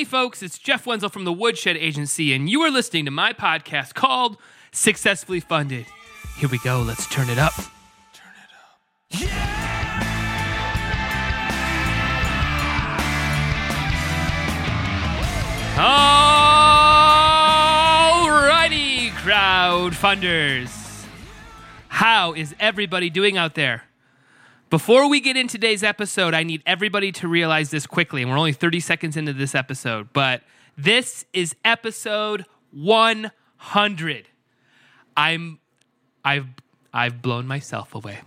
Hey, folks, it's Jeff Wenzel from the Woodshed Agency, and you are listening to my podcast called Successfully Funded. Here we go. Let's turn it up. Turn it up. Alrighty, crowdfunders. How is everybody doing out there? Before we get in today's episode, I need everybody to realize this quickly, and we're only 30 seconds into this episode, but this is episode 100. I'm I've I've blown myself away.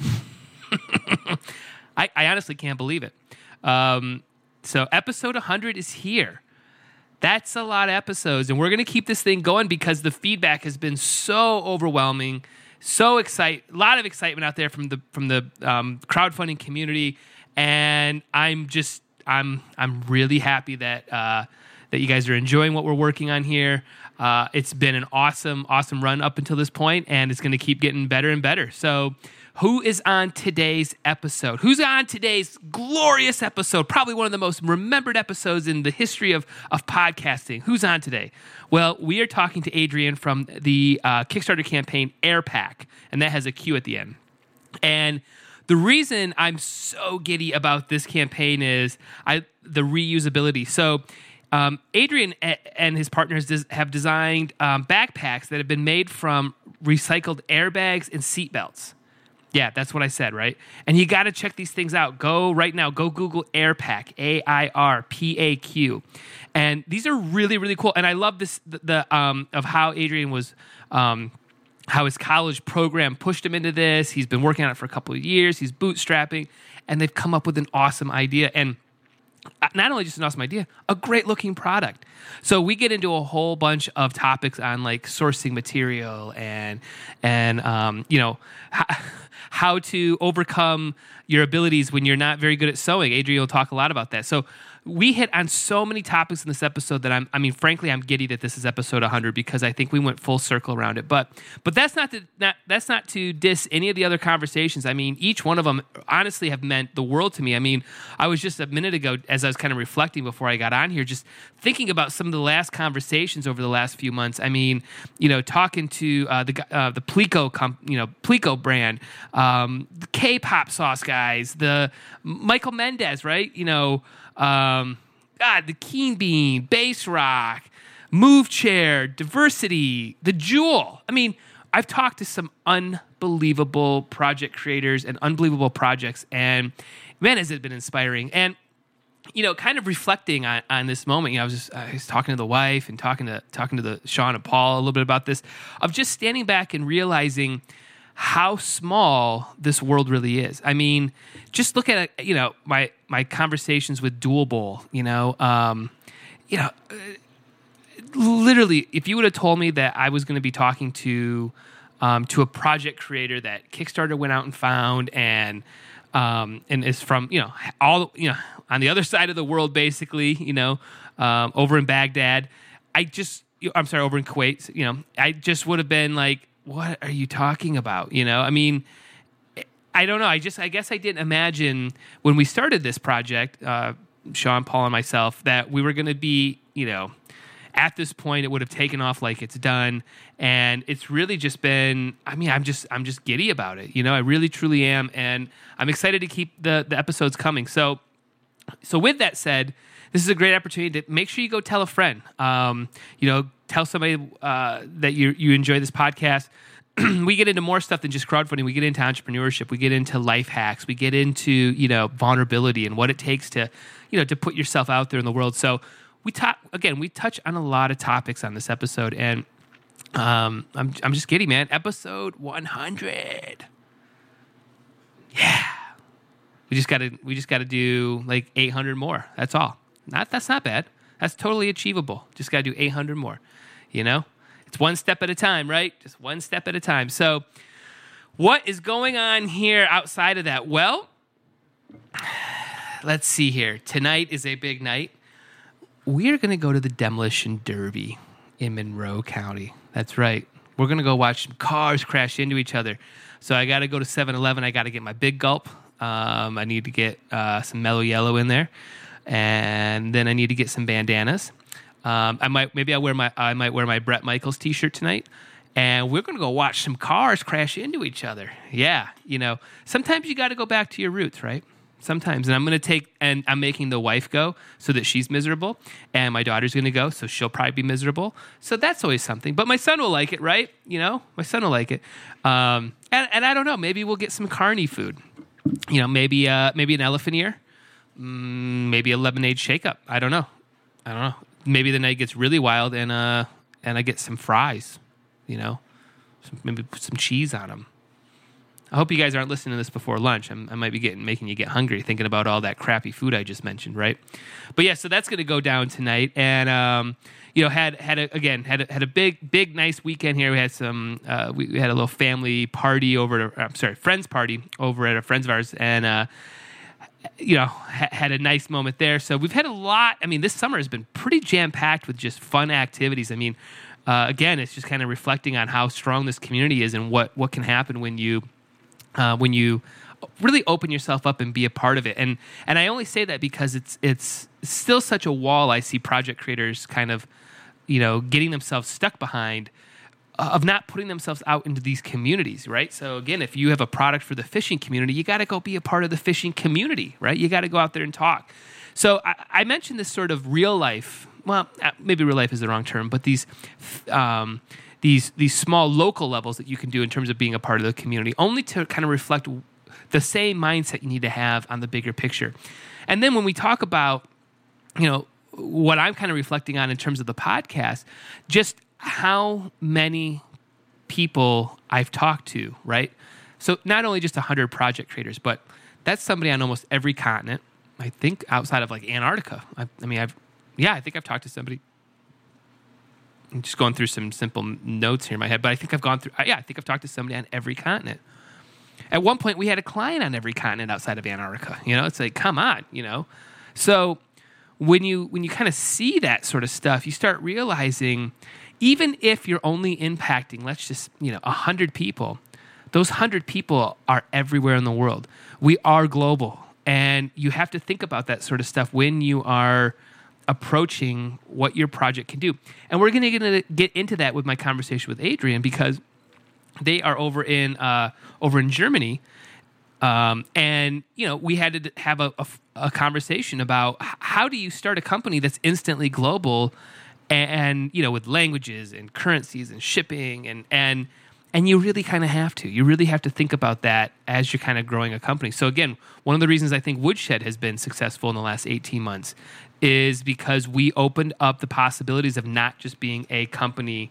I, I honestly can't believe it. Um, so episode 100 is here. That's a lot of episodes, and we're going to keep this thing going because the feedback has been so overwhelming, so excite, a lot of excitement out there from the from the um, crowdfunding community, and I'm just I'm I'm really happy that uh, that you guys are enjoying what we're working on here. Uh, it's been an awesome awesome run up until this point, and it's going to keep getting better and better. So who is on today's episode? Who's on today's glorious episode? Probably one of the most remembered episodes in the history of, of podcasting. Who's on today? Well, we are talking to Adrian from the uh, Kickstarter campaign Airpaq, and that has a Q at the end. And the reason I'm so giddy about this campaign is I the reusability. So um, Adrian and his partners have designed um, backpacks that have been made from recycled airbags and seatbelts. Yeah, that's what I said, right? And you got to check these things out. Go right now. Go Google Airpaq, A I R P A Q, and these are really really cool. And I love this the, the um, of how Adrian was. Um, how his college program pushed him into this. He's been working on it for a couple of years. He's bootstrapping, and they've come up with an awesome idea. And not only just an awesome idea, a great looking product. So we get into a whole bunch of topics on like sourcing material and and um, you know how, how to overcome your abilities when you're not very good at sewing. Adrian will talk a lot about that. So we hit on so many topics in this episode that I'm I mean frankly I'm giddy that this is episode 100 because I think we went full circle around it. But but that's not to not, that's not to diss any of the other conversations. I mean each one of them honestly have meant the world to me. I mean I was just a minute ago as I was kind of reflecting before I got on here just thinking about some of the last conversations over the last few months. I mean you know talking to uh, the uh, the comp, you know Pleco brand um, K-pop sauce guys the Michael Mendez right? You know um, God, the Keen Bean, Bass Rock, Move Chair, Diversity, The Jewel. I mean, I've talked to some unbelievable project creators and unbelievable projects, and man, has it been inspiring. And you know, kind of reflecting on, on this moment, you know, I was just I was talking to the wife and talking to talking to the Sean and Paul a little bit about this, of just standing back and realizing how small this world really is. I mean, just look at you know my my conversations with Dual Bowl. You know, um, you know, literally, if you would have told me that I was going to be talking to um, to a project creator that Kickstarter went out and found and um, and is from you know all you know on the other side of the world, basically, you know, um, over in Baghdad, I just I'm sorry, over in Kuwait, you know, I just would have been like what are you talking about? You know, I mean, I don't know. I just, I guess I didn't imagine when we started this project, uh, Sean, Paul, and myself, that we were going to be, you know, at this point it would have taken off like it's done. And it's really just been i mean i'm just i'm just giddy about it you know? I really truly am. And i'm excited to keep the the episodes coming. So so with that said this is a great opportunity to make sure you go tell a friend. Um, you know tell somebody uh, that you you enjoy this podcast. we get into more stuff than just crowdfunding. We get into entrepreneurship. We get into life hacks. We get into you know vulnerability and what it takes to you know to put yourself out there in the world. So we talk again. We touch on a lot of topics on this episode, and um, I'm I'm just kidding, man. Episode 100. Yeah, we just got to we just got to do like 800 more. That's all. Not that's not bad. That's totally achievable. Just got to do 800 more. You know, it's one step at a time, right? Just one step at a time. So, what is going on here outside of that? Well, let's see here. Tonight is a big night. We are going to go to the Demolition Derby in Monroe County. That's right. We're going to go watch some cars crash into each other. So, I got to go to 7 Eleven. I got to get my big gulp. Um, I need to get uh, some mellow yellow in there and then I need to get some bandanas. Um, I might maybe I wear my I might wear my Bret Michaels T-shirt tonight, and we're gonna go watch some cars crash into each other. Yeah, you know, sometimes you got to go back to your roots, right? Sometimes, and I'm gonna take and I'm making the wife go so that she's miserable, and my daughter's gonna go so she'll probably be miserable. So that's always something. But my son will like it, right? You know, my son will like it. Um, and, and I don't know, maybe we'll get some carny food. You know, maybe uh, maybe an elephant ear, mm, maybe a lemonade shake up. I don't know. I don't know maybe the night gets really wild and uh and I get some fries, you know, some, maybe put some cheese on them. I hope you guys aren't listening to this before lunch. I'm, i might be getting making you get hungry thinking about all that crappy food I just mentioned, right? But yeah, so that's going to go down tonight, and um, you know, had had a, again had a, had a big big nice weekend here. We had some uh, we, we, had a little family party over. I'm sorry, friends party over at a friends of ours, and uh, you know, ha- had a nice moment there. So we've had a lot. I mean, this summer has been pretty jam packed with just fun activities. I mean, uh, again, it's just kind of reflecting on how strong this community is and what what can happen when you uh, when you really open yourself up and be a part of it. And and I only say that because it's it's still such a wall I see project creators kind of you know getting themselves stuck behind of not putting themselves out into these communities, right? So again, if you have a product for the fishing community, you got to go be a part of the fishing community, right? You got to go out there and talk. So I, I, mentioned this sort of real life. Well, uh, maybe real life is the wrong term, but these um, these these small local levels that you can do in terms of being a part of the community, only to kind of reflect the same mindset you need to have on the bigger picture. And then when we talk about, you know, what I'm kind of reflecting on in terms of the podcast, just how many people I've talked to, right? So not only just 100 project creators, but that's somebody on almost every continent. I think outside of like Antarctica. I, I mean, I've, yeah, I think I've talked to somebody. I'm just going through some simple notes here in my head, but I think I've gone through, yeah, I think I've talked to somebody on every continent. At one point, we had a client on every continent outside of Antarctica. You know, it's like, come on, you know? So when you when you kind of see that sort of stuff, you start realizing even if you're only impacting, let's just, you know, 100 people, those 100 people are everywhere in the world. We are global. And you have to think about that sort of stuff when you are approaching what your project can do. And we're going to get into that with my conversation with Adrian because they are over in uh, over in Germany. Um, and you know we had to have a, a, a conversation about how do you start a company that's instantly global and, and you know with languages and currencies and shipping and and and you really kind of have to. You really have to think about that as you're kind of growing a company. So again one of the reasons i think woodshed has been successful in the last 18 months is because we opened up the possibilities of not just being a company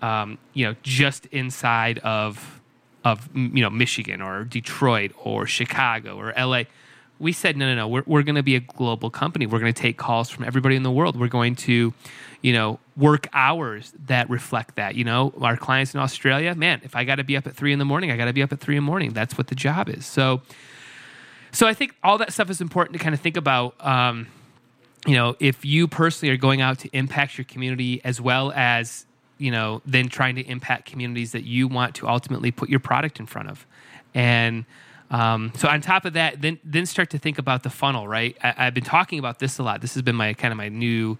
um, you know just inside of of you know michigan or detroit or chicago or la we said no no no we're, we're going to be a global company we're going to take calls from everybody in the world we're going to you know, work hours that reflect that. You know, our clients in Australia, man, if I got to be up at three in the morning, I got to be up at three in the morning. That's what the job is. So, so I think all that stuff is important to kind of think about. Um, you know, if you personally are going out to impact your community as well as you know, then trying to impact communities that you want to ultimately put your product in front of, and um, so on top of that, then then start to think about the funnel. Right, I, I've been talking about this a lot. This has been my kind of my new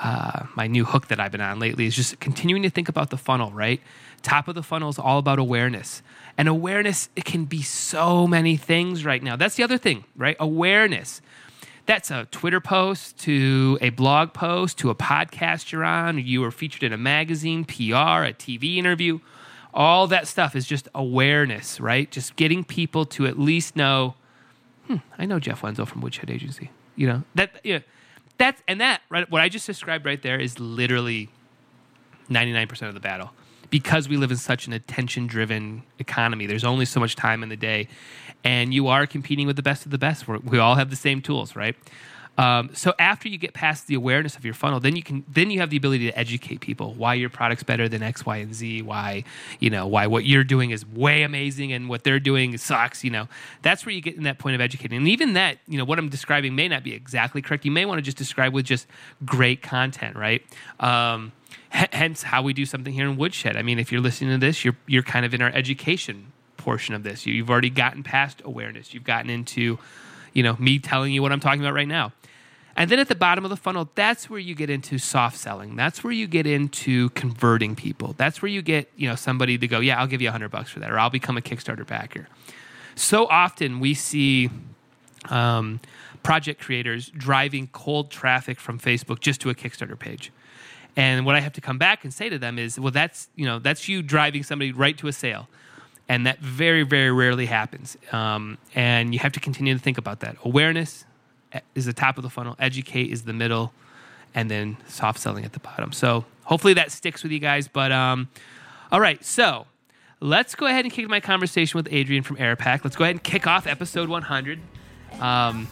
uh, my new hook that I've been on lately is just continuing to think about the funnel, right? Top of the funnel is all about awareness. And awareness, it can be so many things right now. That's the other thing, right? Awareness. That's a Twitter post to a blog post to a podcast you're on. You were featured in a magazine, PR, a TV interview. All that stuff is just awareness, right? Just getting people to at least know, hmm, I know Jeff Wenzel from Woodshed Agency. You know, that, yeah. That's and that right what I just described right there is literally 99% of the battle. Because we live in such an attention driven economy, there's only so much time in the day, and you are competing with the best of the best. We're, we all have the same tools, right? Um, so after you get past the awareness of your funnel, then you can then you have the ability to educate people why your product's better than X, Y, and Z. Why you know why what you're doing is way amazing and what they're doing sucks. You know that's where you get in that point of educating. And even that you know what I'm describing may not be exactly correct. You may want to just describe with just great content, right? Um, hence how we do something here in Woodshed. I mean, if you're listening to this, you're you're kind of in our education portion of this. You've already gotten past awareness. You've gotten into, you know, me telling you what I'm talking about right now. And then at the bottom of the funnel, that's where you get into soft selling. That's where you get into converting people. That's where you get, you know, somebody to go, yeah, I'll give you a hundred bucks for that, or I'll become a Kickstarter backer. So often we see um, project creators driving cold traffic from Facebook just to a Kickstarter page. And what I have to come back and say to them is, well, that's you know that's you driving somebody right to a sale, and that very very rarely happens. Um, and you have to continue to think about that. Awareness is the top of the funnel. Educate is the middle, and then soft selling at the bottom. So hopefully that sticks with you guys. But um, all right, so let's go ahead and kick my conversation with Adrian from Airpaq. Let's go ahead and kick off episode 100. Um,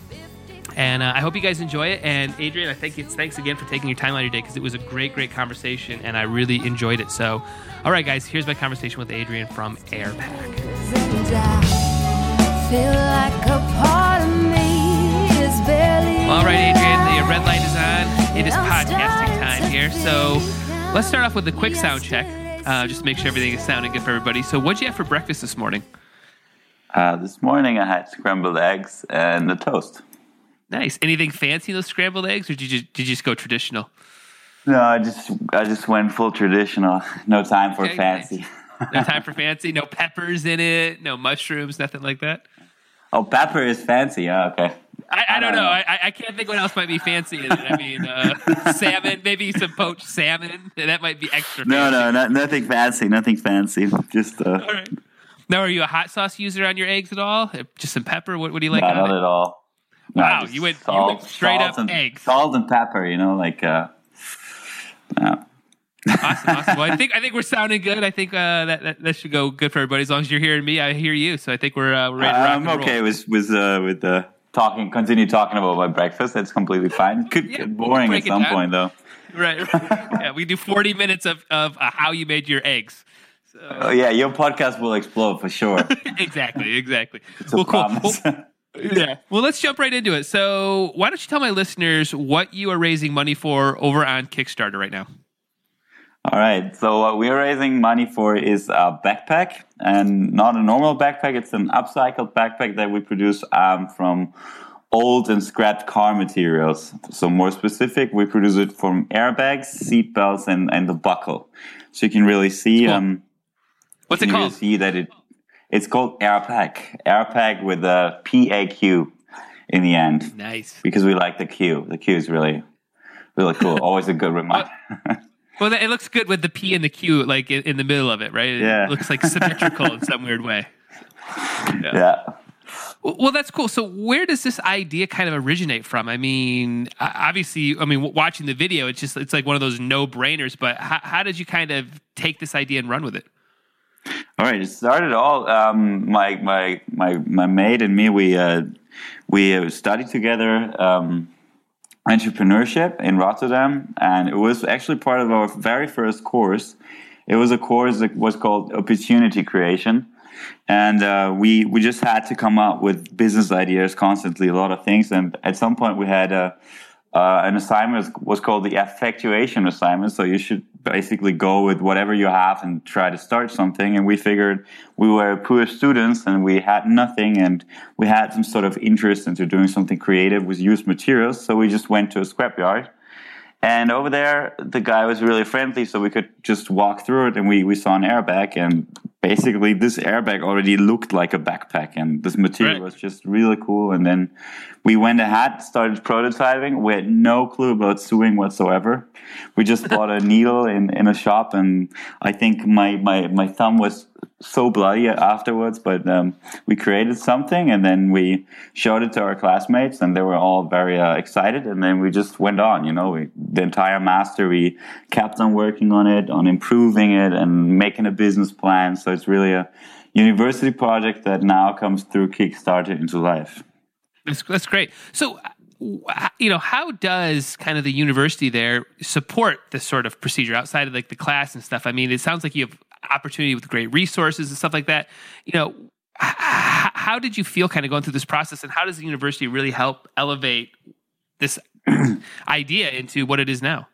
and uh, I hope you guys enjoy it. And Adrian, I thank you. Thanks again for taking your time out of your day because it was a great, great conversation, and I really enjoyed it. So, all right, guys, here's my conversation with Adrian from Airpaq. All right, Adrian, the red light is on. It is podcasting time here. So let's start off with a quick sound check, uh, just to make sure everything is sounding good for everybody. So, what'd you have for breakfast this morning? Uh, this morning I had scrambled eggs and a toast. Nice. Anything fancy in those scrambled eggs, or did you just, did you just go traditional? No, I just I just went full traditional. No time for okay, fancy. Nice. No time for fancy. No peppers in it. No mushrooms. Nothing like that. Oh, pepper is fancy. Oh, okay. I, I, don't know. know. I, I can't think what else might be fancy in it. I mean, uh, salmon, maybe some poached salmon. That might be extra. No, fancy. no, not, nothing fancy. Nothing fancy. Just. Uh, all right. Now, are you a hot sauce user on your eggs at all? Just some pepper. What, what do you like? Not, not at all. Wow, you went, salt, you went straight up and, eggs. Salt and pepper, you know, like uh, yeah. awesome, awesome. Well, I think I think we're sounding good. I think uh, that, that, that should go good for everybody. As long as you're hearing me, I hear you. So I think we're, uh, we're ready to rock I'm okay with with uh, with uh, talking. Continue talking about my breakfast. That's completely fine. Could yeah, get boring at some point though. Right. right. yeah, we do 40 minutes of of uh, how you made your eggs. So. Oh yeah, your podcast will explode for sure. exactly, exactly. It's well, cool. Well, yeah. Well, let's jump right into it. So, why don't you tell my listeners what you are raising money for over on Kickstarter right now? All right. So, what we're raising money for is a backpack, and not a normal backpack. It's an upcycled backpack that we produce um, from old and scrapped car materials. So, more specific, we produce it from airbags, seat belts, and, and the buckle. So, you can really see. Cool. Um, What's it called? Really see that it it's called Airpaq. Airpaq with a PAQ in the end. Nice. Because we like the Q. The Q is really, really cool. Always a good reminder. well, it looks good with the P and the Q like in, the middle of it, right? It yeah. looks like symmetrical in some weird way. Yeah. yeah. Well, that's cool. So, where does this idea kind of originate from? I mean, obviously, I mean, watching the video, it's just it's like one of those no brainers. But how, how did you kind of take this idea and run with it? All right, it started all. Um, my my my my mate and me, we uh, we uh, studied together um, entrepreneurship in Rotterdam, and it was actually part of our very first course. It was a course that was called Opportunity Creation, and uh, we we just had to come up with business ideas constantly, a lot of things, and at some point we had a uh, an assignment was called the effectuation assignment. So you should basically go with whatever you have and try to start something. And we figured we were poor students and we had nothing and we had some sort of interest into doing something creative with used materials. So we just went to a scrapyard. And over there, the guy was really friendly, so we could just walk through it, and we, we saw an airbag, and basically this airbag already looked like a backpack and this material right. was just really cool and then we went ahead started prototyping. We had no clue about sewing whatsoever. We just bought a needle in, in a shop and i think my, my, my thumb was so bloody afterwards but um, we created something and then we showed it to our classmates and they were all very uh, excited and then we just went on you know? We, the entire master we kept on working on it on improving it and making a business plan so it's really a university project that now comes through Kickstarter into life. That's, that's great. So, you know, how does kind of the university there support this sort of procedure outside of like the class and stuff? I mean, it sounds like you have opportunity with great resources and stuff like that. You know, how did you feel kind of going through this process and how does the university really help elevate this idea into what it is now?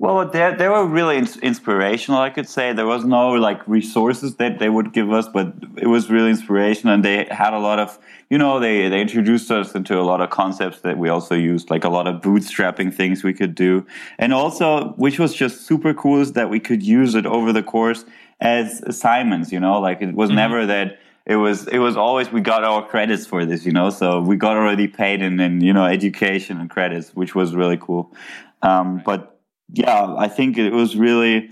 Well, they, they were really ins- inspirational, I could say. There was no like resources that they would give us, but it was really inspirational. And they had a lot of, you know, they, they introduced us into a lot of concepts that we also used, like a lot of bootstrapping things we could do. And also, which was just super cool, is that we could use it over the course as assignments, you know, like it was mm-hmm. never that it was it was always we got our credits for this you know so we got already paid in, in you know education and credits which was really cool um, but yeah, I think it was really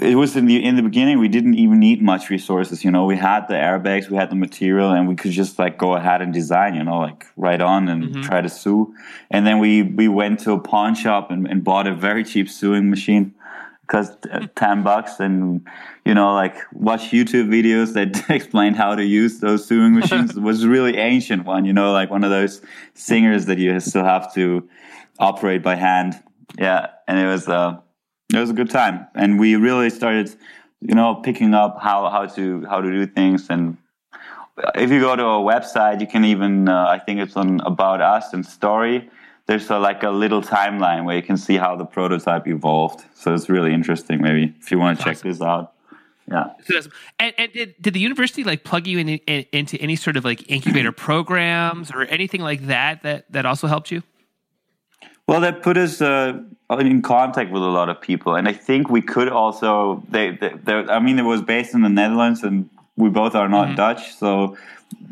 it was in the in the beginning we didn't even need much resources you know? We had the airbags we had the material and we could just like go ahead and design you know like right on and mm-hmm. try to sew and then we we went to a pawn shop and, and bought a very cheap sewing machine. Because uh, 10 bucks and you know like watch youtube videos that explained how to use those sewing machines. It was a really ancient one you know like one of those singers that you still have to operate by hand yeah, and it was uh, it was a good time, and we really started, you know, picking up how how to how to do things. And if you go to a website, you can even uh, I think it's on About Us and Story. There's a, like a little timeline where you can see how the prototype evolved. So it's really interesting. Maybe if you want to check awesome. this out. Yeah. And, and did, did the university like plug you in, in, into any sort of like incubator programs or anything like that that that also helped you? Well, that put us uh, in contact with a lot of people, and I think we could also. They, they, I mean, it was based in the Netherlands, and we both are not mm-hmm. Dutch, so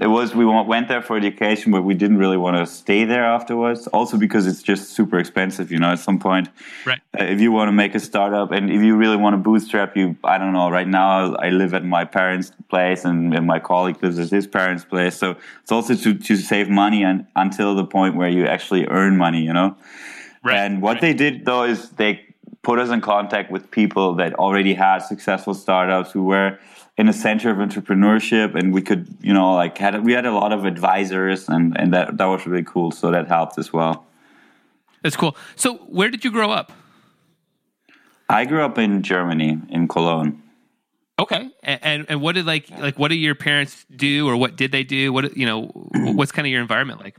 it was we went there for education, but we didn't really want to stay there afterwards. Also because it's just super expensive, you know. At some point, right? Uh, if you want to make a startup, and if you really want to bootstrap, you I don't know. Right now, I live at my parents' place, and, and my colleague lives at his parents' place. So it's also to to save money and until the point where you actually earn money, you know. Right. And what right. they did though is they put us in contact with people that already had successful startups who were in the center of entrepreneurship and we could you know like had we had a lot of advisors and and that that was really cool. So that helped as well. That's cool. So where did you grow up? I grew up in germany in cologne. Okay. And and what did like like what did your parents do or what did they do? What you know what's kind of your environment like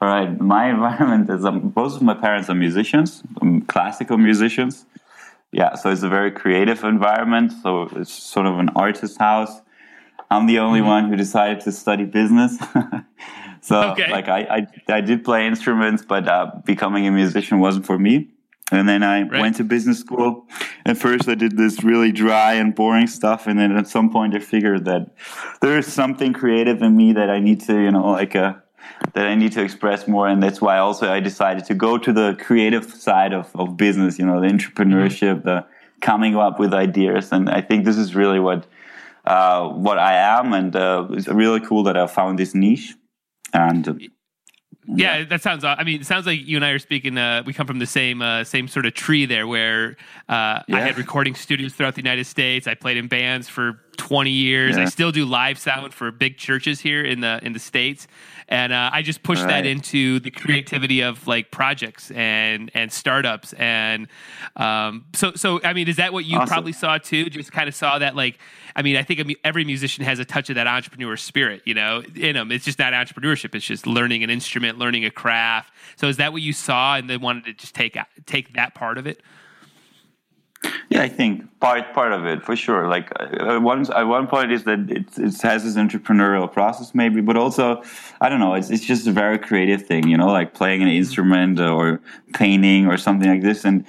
all right my environment is um, both of my parents are musicians um, classical musicians yeah, so it's a very creative environment. So it's sort of an artist house. I'm the only mm-hmm. one who decided to study business. so okay. like I, I, I did play instruments, but uh, becoming a musician wasn't for me. And then I right. went to business school. At first, I did this really dry and boring stuff, and then at some point, I figured that there's something creative in me that I need to, you know, like uh, that I need to express more. And that's why also I decided to go to the creative side of, of business, you know, the entrepreneurship, mm-hmm. the coming up with ideas. And I think this is really what, uh, what I am. And uh, it's really cool that I found this niche. And yeah, that sounds. I mean, it sounds like you and I are speaking. Uh, we come from the same uh, same sort of tree there, where uh, yeah. I had recording studios throughout the United States. I played in bands for 20 years. Yeah. I still do live sound for big churches here in the in the states, and uh, I just push right. that into the creativity of like projects and and startups. And um, so so I mean, is that what you awesome. probably saw too? Just kind of saw that like I mean, I think every musician has a touch of that entrepreneur spirit, you know, in them. It's just not entrepreneurship; it's just learning an instrument, learning a craft. So is that what you saw, and then wanted to just take take that part of it? Yeah, I think part part of it for sure. Like uh, one at one point is that it, it has this entrepreneurial process maybe, but also I don't know. It's it's just a very creative thing, you know, like playing an instrument or painting or something like this. And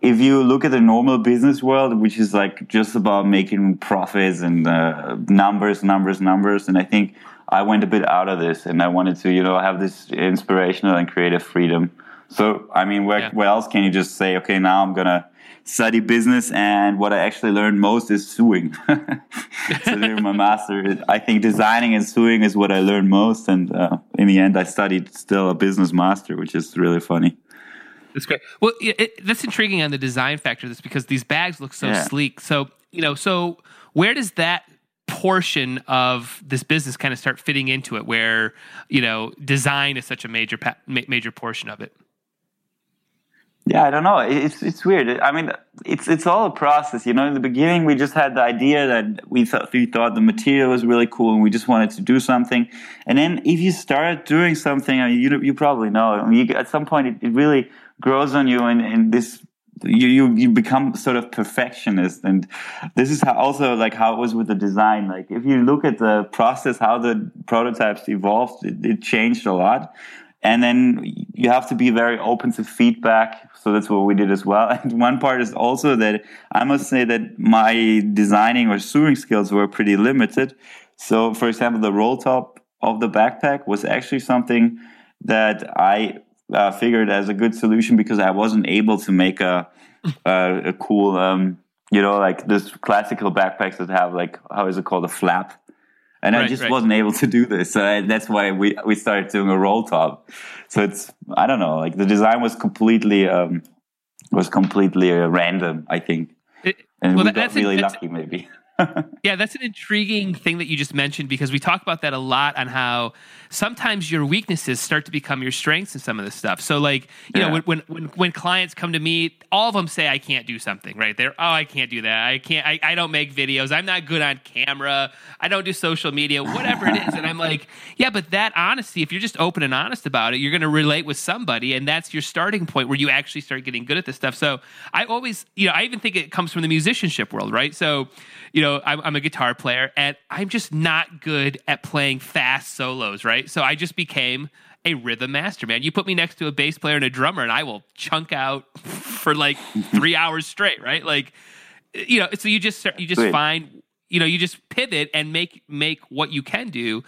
if you look at the normal business world, which is like just about making profits and uh, numbers, numbers, numbers, and I think I went a bit out of this, and I wanted to, you know, have this inspirational and creative freedom. So I mean, where, yeah. where else can you just say, okay, now I'm gonna study business, and what I actually learned most is sewing. so during my master, I think designing and sewing is what I learned most, and uh, in the end, I studied still a business master, which is really funny. That's great. Well, it, it, that's intriguing on the design factor. That's because these bags look so yeah. sleek. So you know, so where does that portion of this business kind of start fitting into it where you know design is such a major major portion of it yeah, I don't know. It's it's weird. I mean, it's it's all a process. You know, in the beginning, we just had the idea that we thought we thought the material was really cool, and we just wanted to do something. And then, if you start doing something, I mean, you you probably know. I mean, you, at some point, it, it really grows on you, and, and this you, you you become sort of perfectionist and this is how also like how it was with the design like if you look at the process how the prototypes evolved it, it changed a lot and then you have to be very open to feedback. So that's what we did as well. And one part is also that i must say that my designing or sewing skills were pretty limited. So for example the roll top of the backpack was actually something that i uh, figured as a good solution because i wasn't able to make a a, a cool um, you know like this classical backpacks that have like how is it called? A flap and right, I just right. wasn't able to do this. So I, that's why we we started doing a roll top. So it's I don't know, like the design was completely um, was completely uh, random. I think, it, and well, we got really lucky, maybe. yeah, that's an intriguing thing that you just mentioned because we talk about that a lot on how sometimes your weaknesses start to become your strengths in some of this stuff. So, like, you yeah. know, when, when, when when clients come to me, all of them say I can't do something, right? They're oh, I can't do that. I can't. I, I don't make videos. I'm not good on camera. I don't do social media. Whatever it is, and I'm like, yeah, but that honesty, if you're just open and honest about it, you're going to relate with somebody, and that's your starting point where you actually start getting good at this stuff. So, I always, you know, I even think it comes from the musicianship world, right? So, you know, I'm, I'm a guitar player, and I'm just not good at playing fast solos, right? So I just became a rhythm master, man. You put me next to a bass player and a drummer, and I will chunk out for like three hours straight, right? Like, eh, you know, so you just you just find, you know, you just pivot and make make what you can do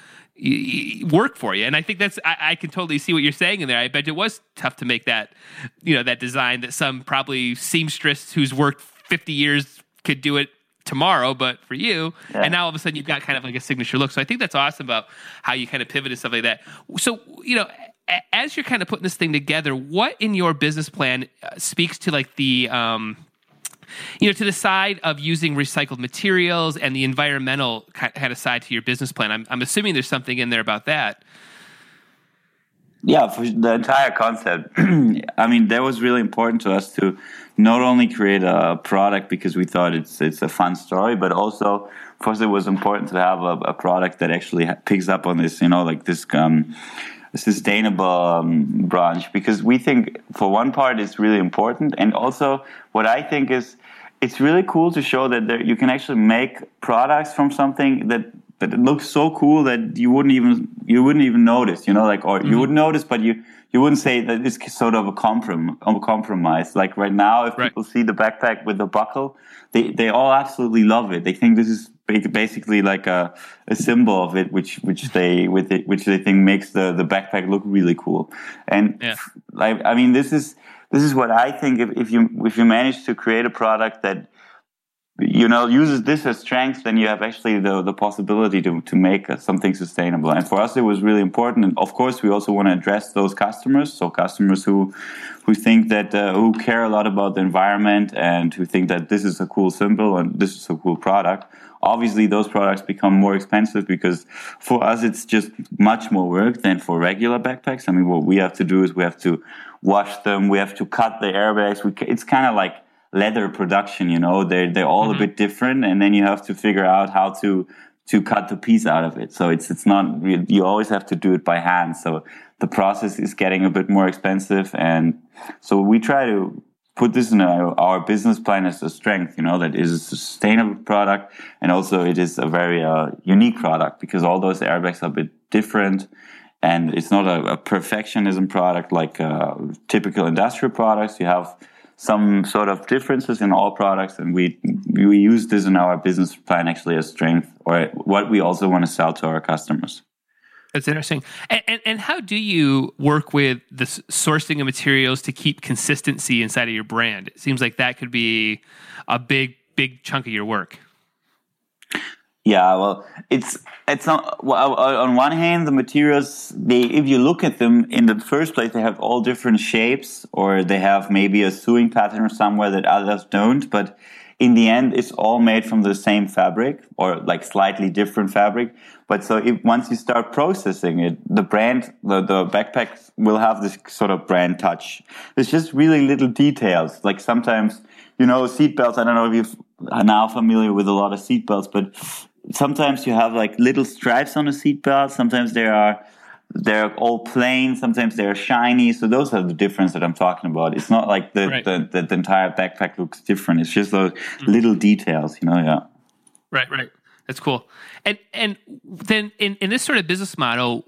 work for you. And I think that's I, I, can totally see what you're saying in there. I bet it was tough to make that, you know, that design that some probably seamstress who's worked 50 years could do it tomorrow, but for you, yeah. and now all of a sudden you've got kind of like a signature look. So I think that's awesome about how you kind of pivot and stuff like that. So you know, as you're kind of putting this thing together, what in your business plan uh, speaks to like the um, you know, to the side of using recycled materials and the environmental kind of side to your business plan. I'm, I'm assuming there's something in there about that. Yeah, for the entire concept. I mean, that was really important to us to not only create a product because we thought it's it's a fun story, but also for us it was important to have a, a product that actually picks up on this, you know, like this um, sustainable um, branch because we think for one part it's really important, and also what I think is it's really cool to show that there, you can actually make products from something that that it looks so cool that you wouldn't even you wouldn't even notice, you know, like or mm-hmm. you would notice, but you you wouldn't say that it's sort of a, comprom- a compromise. Like right now, if right. people see the backpack with the buckle, they, they all absolutely love it. They think this is basically like a, a symbol of it, which which they with it, which they think makes the, the backpack look really cool. And yeah. like I mean, this is this is what I think. If, if you if you manage to create a product that you know uses this as strength then you have actually the, the possibility to, to make something sustainable. And for us it was really important. And of course we also want to address those customers. So customers who who think that uh, who care a lot about the environment and who think that this is a cool symbol and this is a cool product obviously those products become more expensive because for us it's just much more work than for regular backpacks. I mean what we have to do is we have to wash them. We have to cut the airbags. We, it's kind of like leather production you know? They're they're all mm-hmm. a bit different and then you have to figure out how to to cut the piece out of it. So it's it's not you always have to do it by hand. So the process is getting a bit more expensive and so we try to put this in our, our business plan as a strength you know that is a sustainable product and also it is a very uh, unique product because all those airbags are a bit different and it's not a, a perfectionism product like uh, typical industrial products. You have some sort of differences in all products, and we we use this in our business plan actually as strength, or what we also want to sell to our customers. That's interesting. And, and, and, how do you work with the sourcing of materials to keep consistency inside of your brand? It seems like that could be a big, big chunk of your work. Yeah, well, it's it's not, well, uh, uh, on one hand the materials they if you look at them in the first place they have all different shapes or they have maybe a sewing pattern somewhere that others don't, but in the end it's all made from the same fabric or like slightly different fabric. But so if, once you start processing it the brand the, the backpack will have this sort of brand touch. It's just really little details. Like sometimes you know seatbelts i don't know if you are now familiar with a lot of seatbelts but sometimes you have like little stripes on a seatbelt sometimes there are they're all plain. Sometimes they're shiny. So those are the difference that I'm talking about. It's not like the, right. the, the, the, entire backpack looks different. It's just those mm-hmm. little details, you know, yeah. Right, right. That's cool. And and then in, in this sort of business model,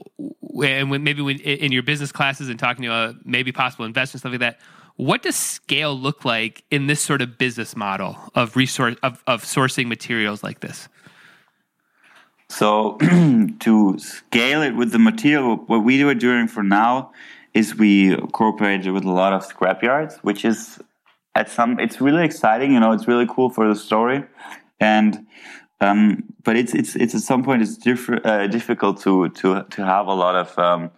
and when maybe when in your business classes and talking to uh, maybe possible investors stuff like that, what does scale look like in this sort of business model of resource of, of sourcing materials like this? So to scale it with the material, what we were doing for now is we cooperated with a lot of scrapyards, which is at some it's really exciting. You know, it's really cool for the story, and um, but it's it's it's at some point it's diff- uh, difficult to to to have a lot of um,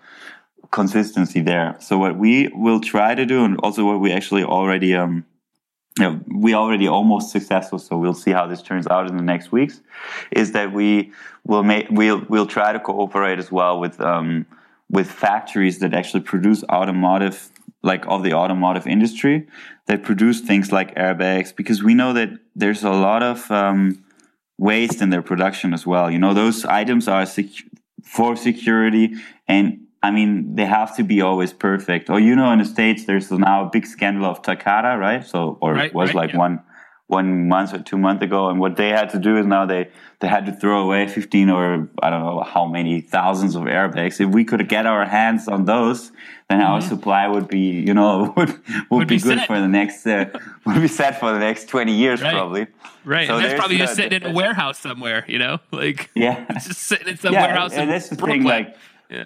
consistency there. So what we will try to do, and also what we actually already um, you know, we already almost successful, so we'll see how this turns out in the next weeks. Is that we will make we'll we'll try to cooperate as well with um, with factories that actually produce automotive like of the automotive industry that produce things like airbags because we know that there's a lot of um, waste in their production as well. You know, those items are sec- for security and I mean, they have to be always perfect. Or you know, in the states, there's now a big scandal of Takata, right? So, or right, it was right, like yeah. one one month or two months ago. And what they had to do is now they they had to throw away 15 or I don't know how many thousands of airbags. If we could get our hands on those, then mm-hmm. our supply would be, you know, would would, would be, be, good set. for the next uh, would be set for the next 20 years right. probably. Right. So and that's probably just sitting in a warehouse somewhere, you know, like yeah, just sitting in some yeah, warehouse. And, and that's the Brooklyn. thing, like yeah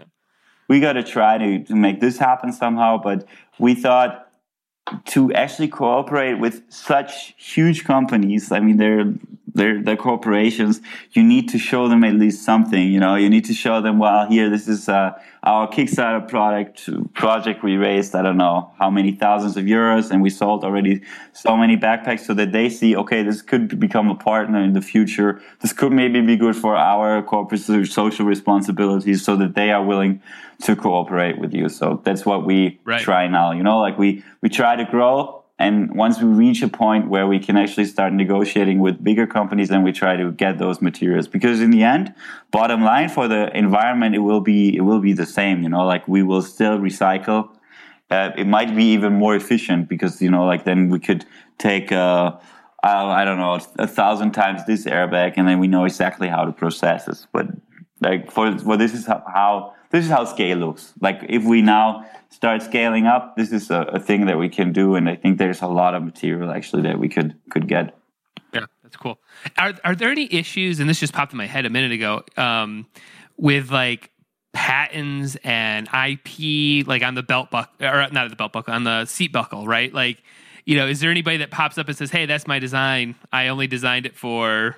we got to try to, to make this happen somehow. But we thought to actually cooperate with such huge companies, I mean, they're, they're, they're corporations, you need to show them at least something, you know, you need to show them, well, here, this is uh, our Kickstarter product project. We raised, I don't know how many thousands of euros and we sold already so many backpacks so that they see, okay, this could become a partner in the future. This could maybe be good for our corporate social responsibilities so that they are willing to cooperate with you. So that's what we right. try now. You know, like we we try to grow, and once we reach a point where we can actually start negotiating with bigger companies, then we try to get those materials. Because in the end, bottom line for the environment, it will be it will be the same. You know, like we will still recycle. Uh, it might be even more efficient because you know, like then we could take. Uh, I don't know, a thousand times this airbag, and then we know exactly how to process this. But like for well, this is how this is how scale looks. Like if we now start scaling up, this is a, a, thing that we can do, and I think there's a lot of material actually that we could could get. Yeah, that's cool. Are are there any issues? And this just popped in my head a minute ago um, with like patents and IP, like on the belt buckle, or not the belt buckle, on the seat buckle, right? Like, you know, is there anybody that pops up and says, "Hey, that's my design. I only designed it for."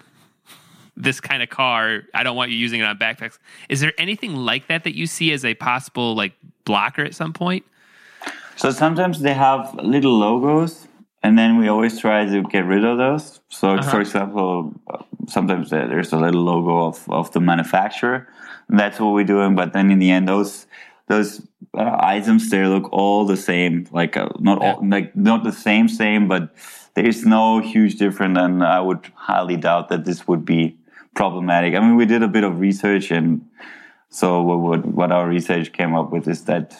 This kind of car. I don't want you using it on backpacks. Is there anything like that that you see as a possible like blocker at some point? So sometimes they have little logos, and then we always try to get rid of those. So, uh-huh. for example, sometimes there's a little logo of, of the manufacturer. That's what we're doing. But then in the end, those those uh, items they look all the same. Like uh, not all, like not the same same, but there is no huge difference. And I would highly doubt that this would be problematic. I mean, we did a bit of research, and so what what our research came up with is that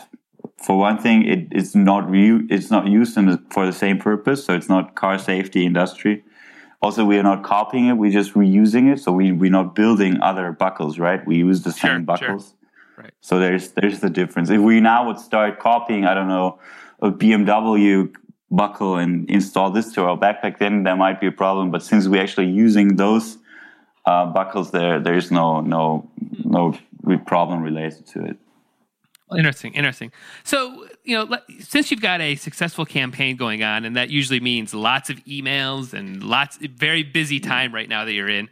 for one thing, it, it's not re- it's not used the, for the same purpose, so it's not car safety industry. Also, we are not copying it; we're just reusing it. So we we're not building other buckles, right? We use the same buckles. Sure. Right. So there's there's the difference. If we now would start copying, I don't know, a BMW buckle and install this to our backpack, then there might be a problem. But since we're actually using those uh, buckles there there's no no no problem related to it. Interesting interesting. So you know since you've got a successful campaign going on and that usually means lots of emails and lots very busy time right now that you're in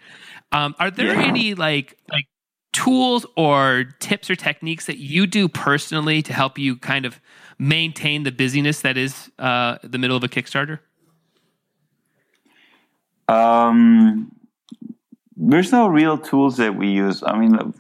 um, are there yeah. any like like tools or tips or techniques that you do personally to help you kind of maintain the busyness that is uh, the middle of a kickstarter? Um, there's no real tools that we use. I mean,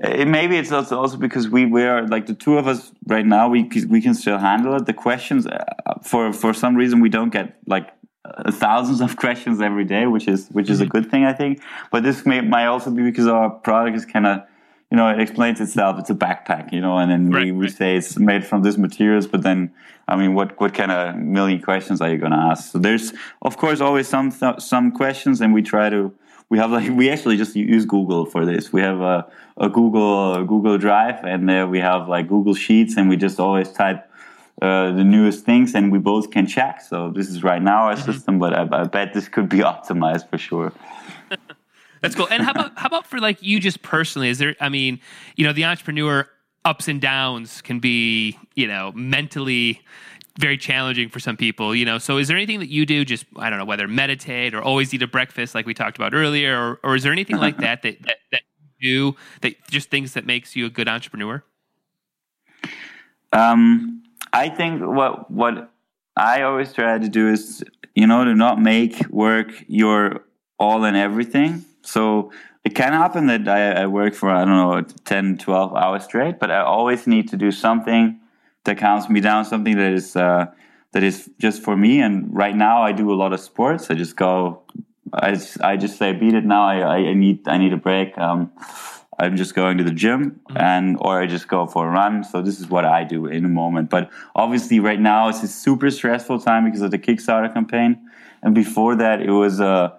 it, maybe it's also also because we we are like the two of us right now. We we can still handle it. The questions uh, for for some reason we don't get like uh, thousands of questions every day, which is which is a good thing, I think. But this may might also be because our product is kind of you know, it explains itself. It's a backpack, you know, and then right, we, we right. say it's made from this materials, but then, I mean, what, what kind of million questions are you going to ask? So there's, of course, always some, some questions and we try to, we have like, we actually just use Google for this. We have a, a Google, a Google Drive and there we have like Google Sheets and we just always type uh, the newest things and we both can check. So this is right now our mm-hmm. system, but I, I bet this could be optimized for sure. That's cool. And how about how about for like you just personally? Is there? I mean, you know, the entrepreneur ups and downs can be you know mentally very challenging for some people. You know, so is there anything that you do? Just I don't know whether meditate or always eat a breakfast like we talked about earlier, or, or is there anything like that that that, that you do that just things that makes you a good entrepreneur? Um, I think what what I always try to do is you know to not make work your all and everything so it can happen that I, I, work for, I don't know, 10, 12 hours straight, but I always need to do something that calms me down, something that is, uh, that is just for me. And right now I do a lot of sports. I just go, I just, I just say, beat it now. I, I need, I need a break. Um, I'm just going to the gym mm-hmm. and, or I just go for a run. So this is what I do in a moment. But obviously right now it's a super stressful time because of the Kickstarter campaign. And before that, it was, uh,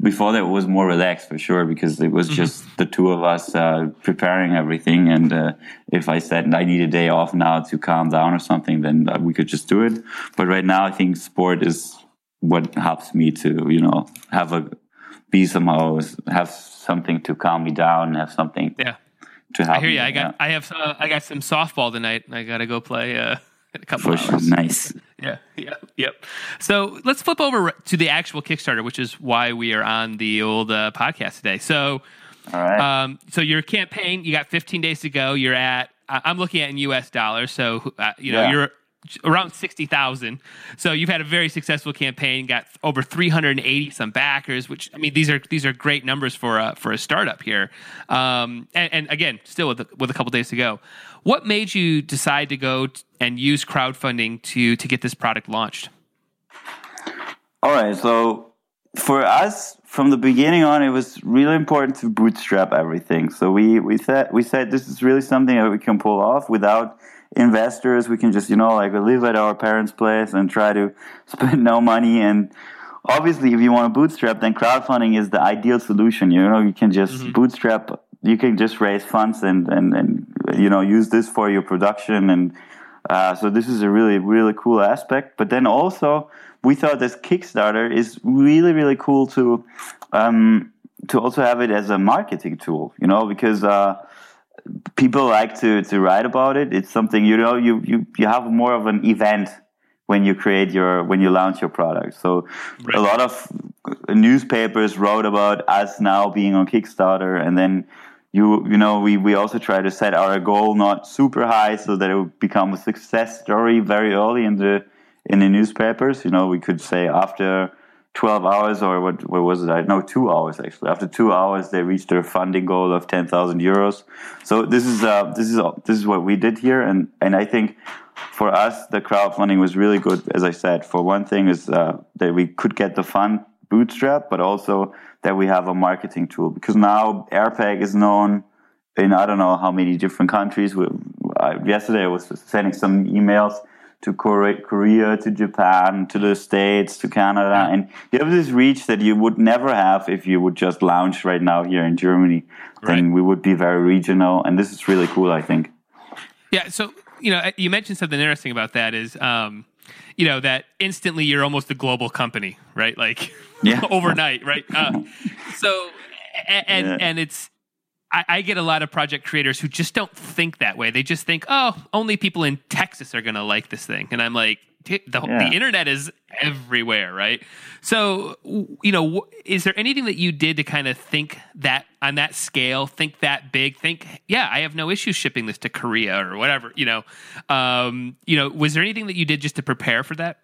before that it was more relaxed for sure because it was mm-hmm. just the two of us uh, preparing everything and uh, if i said i need a day off now to calm down or something then uh, we could just do it but right now i think sport is what helps me to you know have a be somehow have something to calm me down have something yeah to help i hear you me, i got yeah. i have uh, i got some softball tonight i gotta go play uh, in a couple For hours. Nice. Yeah, yeah, yep. So let's flip over to the actual Kickstarter, which is why we are on the old uh, podcast today. So, all right. Um, so your campaign, you got 15 days to go. You're at, I'm looking at in U.S. dollars. So uh, you know yeah. you're around 60,000. So you've had a very successful campaign, got over 380 some backers, which I mean these are these are great numbers for a, for a startup here. Um, and, and, again, still with a, with a couple days to go. What made you decide to go and use crowdfunding to to get this product launched? All right, so for us from the beginning on, it was really important to bootstrap everything. So we we said we said this is really something that we can pull off without investors. We can just you know like live at our parents' place and try to spend no money and obviously if you want to bootstrap then crowdfunding is the ideal solution you know you can just mm-hmm. bootstrap you can just raise funds and, and, and you know use this for your production and uh, so this is a really really cool aspect. But then also we thought this kickstarter is really really cool to um, to also have it as a marketing tool you know because uh, people like to to write about it. It's something you know you you, you have more of an event when you create your when you launch your product. So right. a lot of newspapers wrote about us now being on kickstarter and then you you know we we also try to set our goal not super high so that it would become a success story very early in the in the newspapers. You know we could say after 12 hours or what what was it? I know 2 hours actually. After 2 hours they reached their funding goal of 10,000 euros. So this is uh, this is this is what we did here. And and I think for us the crowdfunding was really good as I said. For one thing is uh, that we could get the fund bootstrap but also that we have a marketing tool because now airpaq is known in I don't know how many different countries. We, I, yesterday I was sending some emails to Korea, to Japan, to the States, to Canada, and you have this reach that you would never have if you would just launch right now here in Germany. Right. Then we would be very regional, and this is really cool. I think. Yeah. So you know, you mentioned something interesting about that is. Um, you know that instantly you're almost a global company, right? Like yeah. overnight, right? Uh, so and yeah. and it's I, I, get a lot of project creators who just don't think that way. They just think, oh, only people in Texas are going to like this thing, and I'm like, the, yeah. the internet is everywhere, right? So, you know, is there anything that you did to kind of think that on that scale, think that big, think, yeah, I have no issue shipping this to Korea or whatever, you know? Um, you know, was there anything that you did just to prepare for that?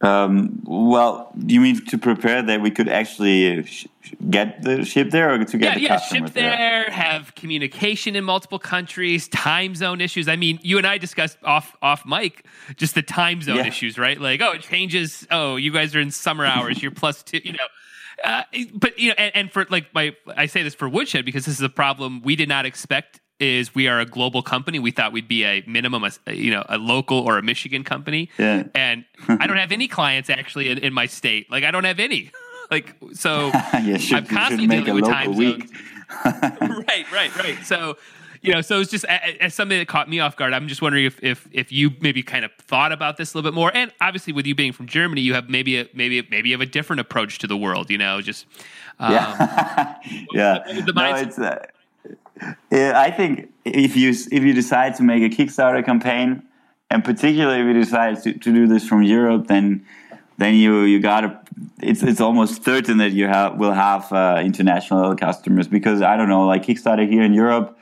Um, well, do you mean to prepare that we could actually sh- get the ship there, or to get yeah, the yeah, ship there, have communication in multiple countries, time zone issues. I mean, you and I discussed off off mic just the time zone Yeah. issues, right? Like, oh, it changes. Oh, you guys are in summer hours. You're plus two. You know. Uh, but you know, and, and for like my, I say this for Woodshed because this is a problem we did not expect. Is we are a global company. We thought we'd be a minimum, a, you know, a local or a Michigan company. Yeah. And I don't have any clients actually in, in my state. Like I don't have any. Like so, yeah, should, I'm constantly make dealing a with local time week. zones. right, right, right. So, you know, so it's just as something that caught me off guard. I'm just wondering if if if you maybe kind of thought about this a little bit more, and obviously with you being from Germany, you have maybe a, maybe maybe you have a different approach to the world. You know, just um, yeah, yeah. the No, it's. Uh, yeah, I think if you if you decide to make a Kickstarter campaign, and particularly if you decide to, to do this from Europe, then then you you gotta. It's it's almost certain that you have will have uh, international customers because I don't know, like Kickstarter here in Europe,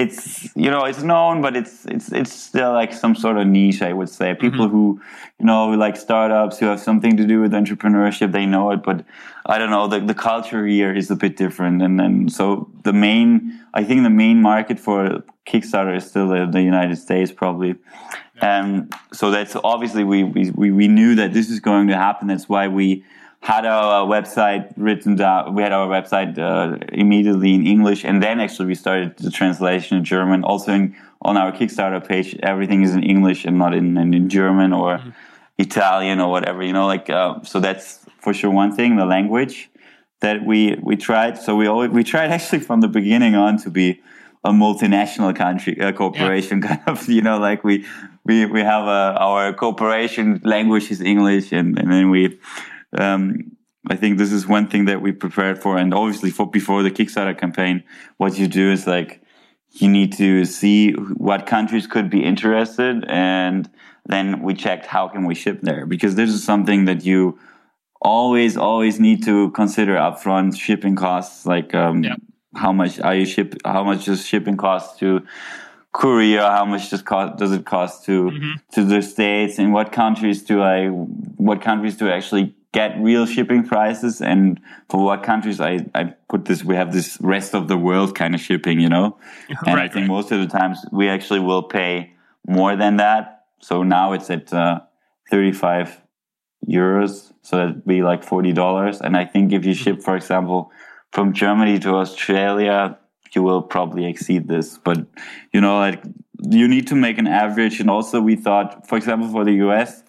it's you know it's known, but it's it's it's still like some sort of niche. I would say people mm-hmm. who you know like startups who have something to do with entrepreneurship, they know it, but I don't know. The the culture here is a bit different, and then so the main I think the main market for Kickstarter is still the, the United States, probably. And um, so that's obviously we, we, we knew that this is going to happen. That's why we had our website written down. We had our website uh, immediately in English, and then actually we started the translation in German. Also, in, on our Kickstarter page, everything is in English and not in, in, German or Italian or whatever. You know, like uh, so that's for sure one thing. The language that we we tried. So we always we tried actually from the beginning on to be a multinational country uh, corporation kind of you know like we we we have a, our corporation language is English and and then we um I think this is one thing that we prepared for and obviously for before the Kickstarter campaign what you do is like you need to see what countries could be interested and then we checked how can we ship there because this is something that you always always need to consider upfront shipping costs like um, Yeah. how much are you ship how much does shipping cost to Korea? How much does cost does it cost to to the states? And what countries do I what countries do I actually get real shipping prices. And for what countries I, I put this we have this rest of the world kind of shipping you know? And I think right. most of the times we actually will pay more than that. So now it's at uh, 35 euros. So that'd be like $40 and I think if you ship for example from Germany to Australia you will probably exceed this. But you know like you need to make an average. And also we thought for example for the US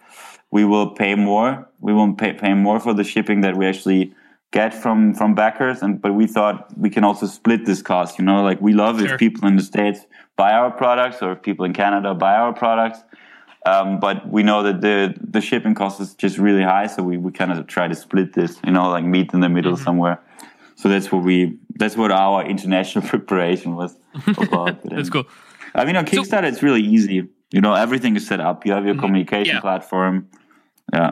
we will pay more we won't pay, pay more for the shipping that we actually get from from backers and but we thought we can also split this cost you know like we love Sure. if people in the states buy our products or if people in Canada buy our products um, but we know that the the shipping cost is just really high, so we, we kind of try to split this, you know, like meet in the middle Mm-hmm. somewhere. So that's what we that's what our international preparation was about. That's cool. I mean, on Kickstarter, it's really easy. You know, everything is set up. You have your communication Mm-hmm. Yeah. platform. Yeah,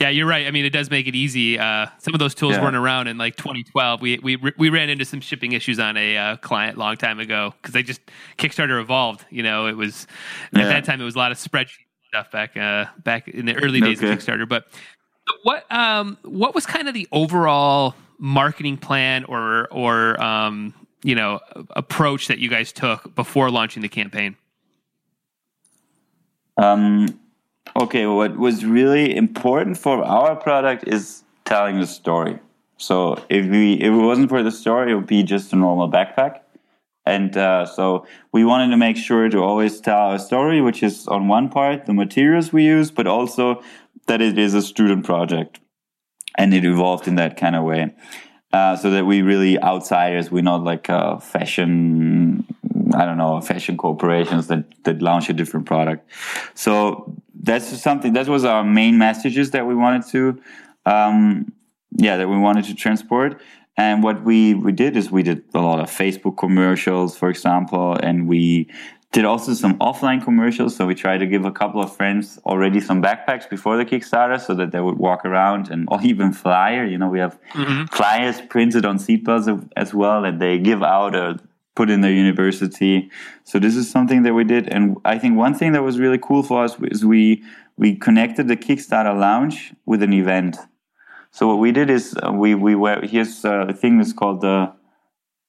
Yeah, you're right. I mean, it does make it easy. Uh, some of those tools Yeah. weren't around in like 2012. We we we ran into some shipping issues on a uh, client long time ago because they just Kickstarter evolved. You know, it was at that time it was a lot of spreadsheet stuff back uh, back in the early days Okay. of Kickstarter. But what um what was kind of the overall marketing plan or or um you know approach that you guys took before launching the campaign? Um, okay, what was really important for our product is telling the story. So if we if it wasn't for the story, it would be just a normal backpack. And uh, so we wanted to make sure to always tell our story, which is on one part the materials we use, but also that it is a student project, and it evolved in that kind of way. Uh, so that we really outsiders, we're not like uh, fashion I don't know, fashion corporations that, that launch a different product. So that's something, that was our main messages that we wanted to, um, yeah, that we wanted to transport. And what we, we did is we did a lot of Facebook commercials, for example, and we did also some offline commercials. So we tried to give a couple of friends already some backpacks before the Kickstarter so that they would walk around and or even flyer. You know, we have flyers printed on seatbelts as well that they give out a put in their university. So this is something that we did, and I think one thing that was really cool for us is we we connected the Kickstarter launch with an event. So what we did is uh, we we were here's uh, a thing that's called the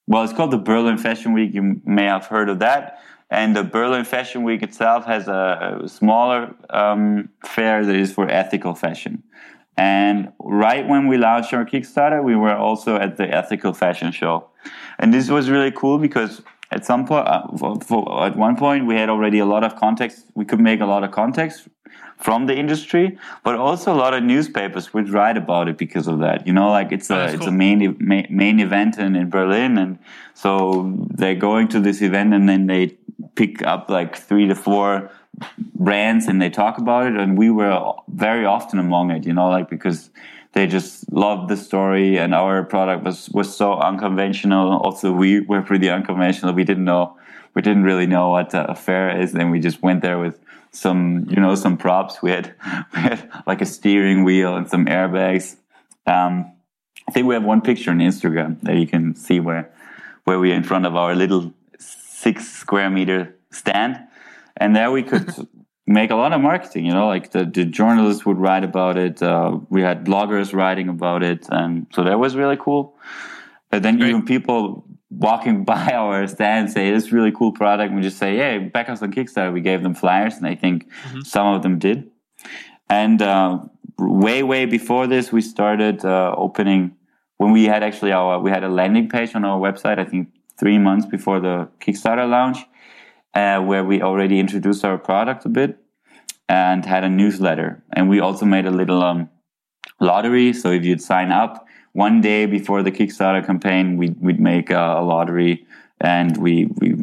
well it's called the Berlin Fashion Week. You may have heard of that. And the Berlin Fashion Week itself has a, a smaller um, fair that is for ethical fashion. And right when we launched our Kickstarter, we were also at the ethical fashion show. And this was really cool because at some point, uh, for, for, at one point, we had already a lot of context. We could make a lot of context from the industry, but also a lot of newspapers would write about it because of that. You know, like it's a oh, it's cool. a main main, main event in, in Berlin, and so they're going to this event, and then they pick up like three to four brands and they talk about it. And we were very often among it you know like because they just loved the story and our product was was so unconventional. Also we were pretty unconventional. We didn't know we didn't really know what a fair is. And we just went there with some you know some props. We had we had like a steering wheel and some airbags. Um, i think we have one picture on instagram that you can see where where we're in front of our little six square meter stand and there we could make a lot of marketing you know like the, the journalists would write about it uh, we had bloggers writing about it and so that was really cool. And then Great. even people walking by our stand say this really cool product. And we just say hey back us on kickstarter. We gave them flyers and i think mm-hmm. some of them did. And uh, way way before this we started uh, opening when we had actually our we had a landing page on our website i think three months before the kickstarter launch uh, where we already introduced our product a bit and had a newsletter. And we also made a little um, lottery. So if you'd sign up one day before the Kickstarter campaign, we'd, we'd make a, a lottery and we, we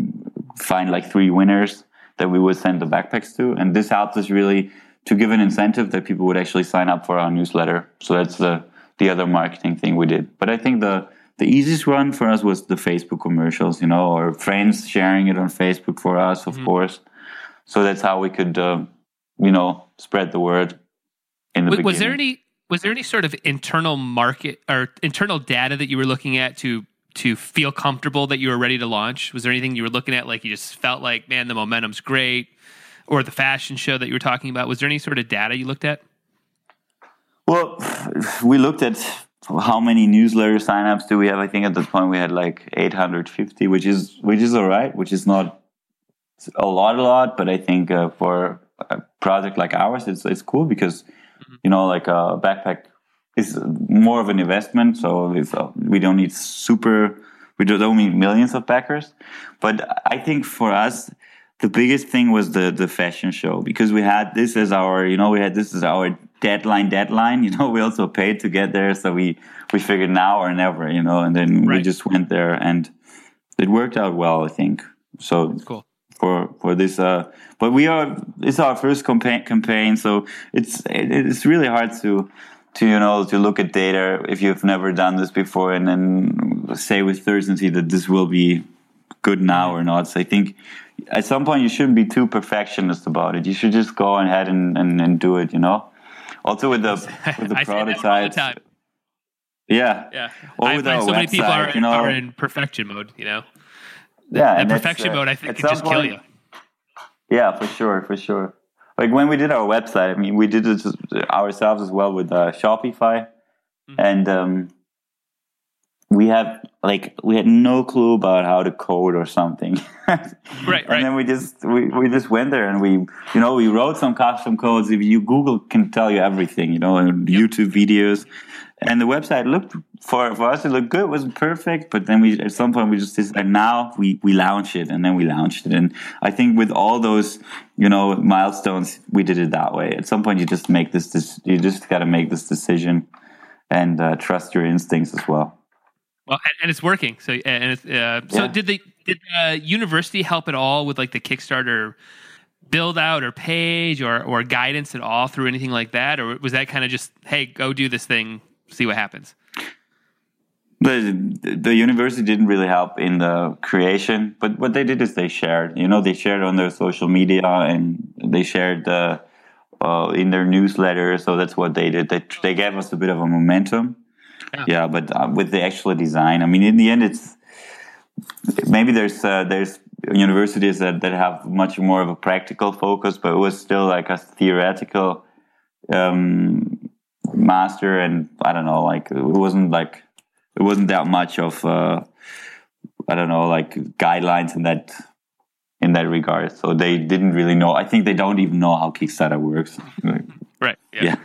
find like three winners that we would send the backpacks to. And this helped us really to give an incentive that people would actually sign up for our newsletter. So that's the, the other marketing thing we did. But I think the, the easiest one for us was the Facebook commercials, you know, or friends sharing it on Facebook for us, of mm-hmm. course. So that's how we could, uh, you know, spread the word. In the was, was there any was there any sort of internal market or internal data that you were looking at to to feel comfortable that you were ready to launch? Was there anything you were looking at like you just felt like, man, the momentum's great, or the fashion show that you were talking about? Was there any sort of data you looked at? Well, we looked at how many newsletter signups do we have? I think at the point we had like 850, which is which is all right, which is not a lot, a lot, but I think uh, for a project like ours, it's it's cool because mm-hmm. you know, like a backpack is more of an investment, so uh, we don't need super, we don't need millions of backers. But I think for us, the biggest thing was the the fashion show because we had this as our, you know, we had this as our deadline deadline you know we also paid to get there so we we figured now or never you know and then right. we just went there and it worked out well i think. So That's cool. for for this uh but we are it's our first campaign campaign so it's it, it's really hard to to you know to look at data if you've never done this before and then say with certainty that this will be good now or not. So i think at some point you shouldn't be too perfectionist about it. You should just go ahead and, and, and do it you know also with the with the prototypes. Yeah, yeah. Or I find so many people are, you know, are in perfection mode. You know. Yeah, and perfection uh, mode I think can just point, kill you. Yeah, for sure, for sure. Like when we did our website, I mean, we did it ourselves as well with uh, Shopify, mm-hmm. and um, we have like we had no clue about how to code or something. Right right and then we just we, we just went there and we you know we wrote some custom codes. If you google can tell you everything you know and yep. youtube videos. And the website looked for for us it looked good it wasn't perfect. But then we at some point we just decided now we we launch it and then we launched it. And i think with all those you know milestones we did it that way. At some point you just make this, this you just got to make this decision and uh, trust your instincts as well well, and, and it's working. So, and it's, uh, so yeah. did the did the university help at all with like the Kickstarter build out or page or or guidance at all through anything like that, or was that kind of just hey, go do this thing, see what happens? The the university didn't really help in the creation, but what they did is they shared. You know, they shared on their social media and they shared the. Uh, in their newsletter, so that's what they did. They they gave us a bit of a momentum, yeah, yeah but uh, with the actual design, I mean, in the end, it's maybe there's uh, there's universities that, that have much more of a practical focus, but it was still like a theoretical um, master, and I don't know, like it wasn't like it wasn't that much of uh, I don't know, like guidelines in that in that regard. So they didn't really know. I think they don't even know how Kickstarter works. Right. yeah. yeah